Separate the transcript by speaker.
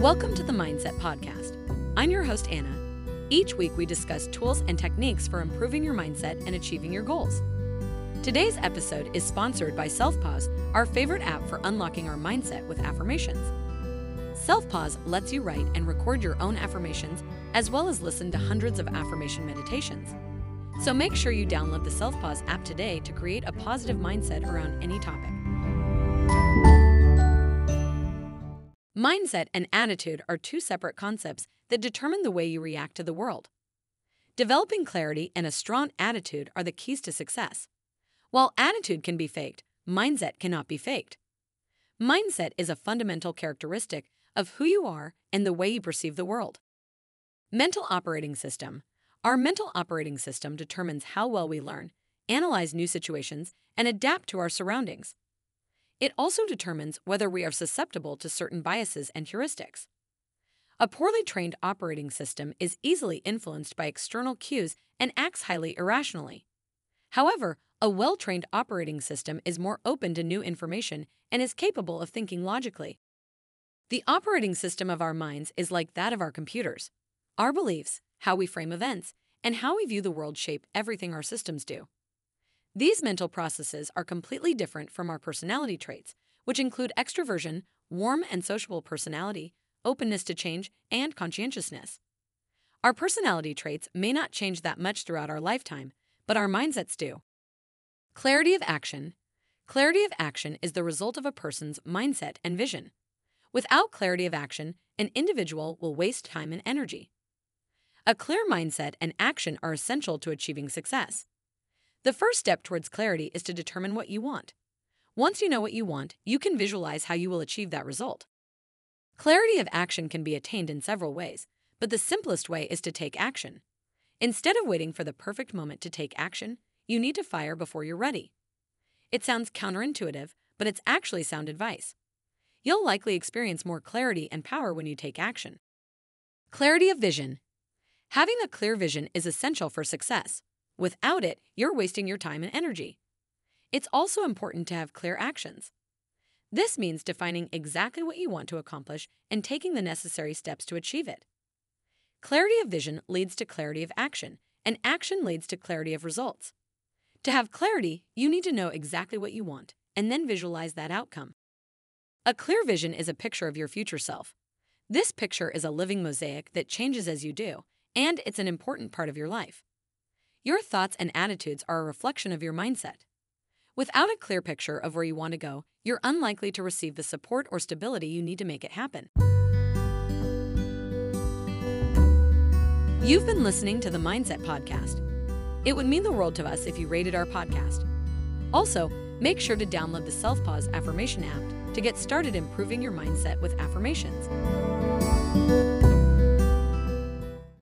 Speaker 1: Welcome to the Mindset Podcast. I'm your host, Anna. Each week, we discuss tools and techniques for improving your mindset and achieving your goals. Today's episode is sponsored by SelfPause, our favorite app for unlocking our mindset with affirmations. SelfPause lets you write and record your own affirmations, as well as listen to hundreds of affirmation meditations. So make sure you download the SelfPause app today to create a positive mindset around any topic. Mindset and attitude are two separate concepts that determine the way you react to the world. Developing clarity and a strong attitude are the keys to success. While attitude can be faked, mindset cannot be faked. Mindset is a fundamental characteristic of who you are and the way you perceive the world. Mental operating system. Our mental operating system determines how well we learn, analyze new situations, and adapt to our surroundings. It also determines whether we are susceptible to certain biases and heuristics. A poorly trained operating system is easily influenced by external cues and acts highly irrationally. However, a well trained operating system is more open to new information and is capable of thinking logically. The operating system of our minds is like that of our computers. Our beliefs, how we frame events, and how we view the world shape everything our systems do. These mental processes are completely different from our personality traits, which include extroversion, warm and sociable personality, openness to change, and conscientiousness. Our personality traits may not change that much throughout our lifetime, but our mindsets do. Clarity of action. Clarity of action is the result of a person's mindset and vision. Without clarity of action, an individual will waste time and energy. A clear mindset and action are essential to achieving success. The first step towards clarity is to determine what you want. Once you know what you want, you can visualize how you will achieve that result. Clarity of action can be attained in several ways, but the simplest way is to take action. Instead of waiting for the perfect moment to take action, you need to fire before you're ready. It sounds counterintuitive, but it's actually sound advice. You'll likely experience more clarity and power when you take action. Clarity of vision. Having a clear vision is essential for success. Without it, you're wasting your time and energy. It's also important to have clear actions. This means defining exactly what you want to accomplish and taking the necessary steps to achieve it. Clarity of vision leads to clarity of action, and action leads to clarity of results. To have clarity, you need to know exactly what you want and then visualize that outcome. A clear vision is a picture of your future self. This picture is a living mosaic that changes as you do, and it's an important part of your life. Your thoughts and attitudes are a reflection of your mindset. Without a clear picture of where you want to go, you're unlikely to receive the support or stability you need to make it happen. You've been listening to the Mindset Podcast. It would mean the world to us if you rated our podcast. Also, make sure to download the Self Pause Affirmation app to get started improving your mindset with affirmations.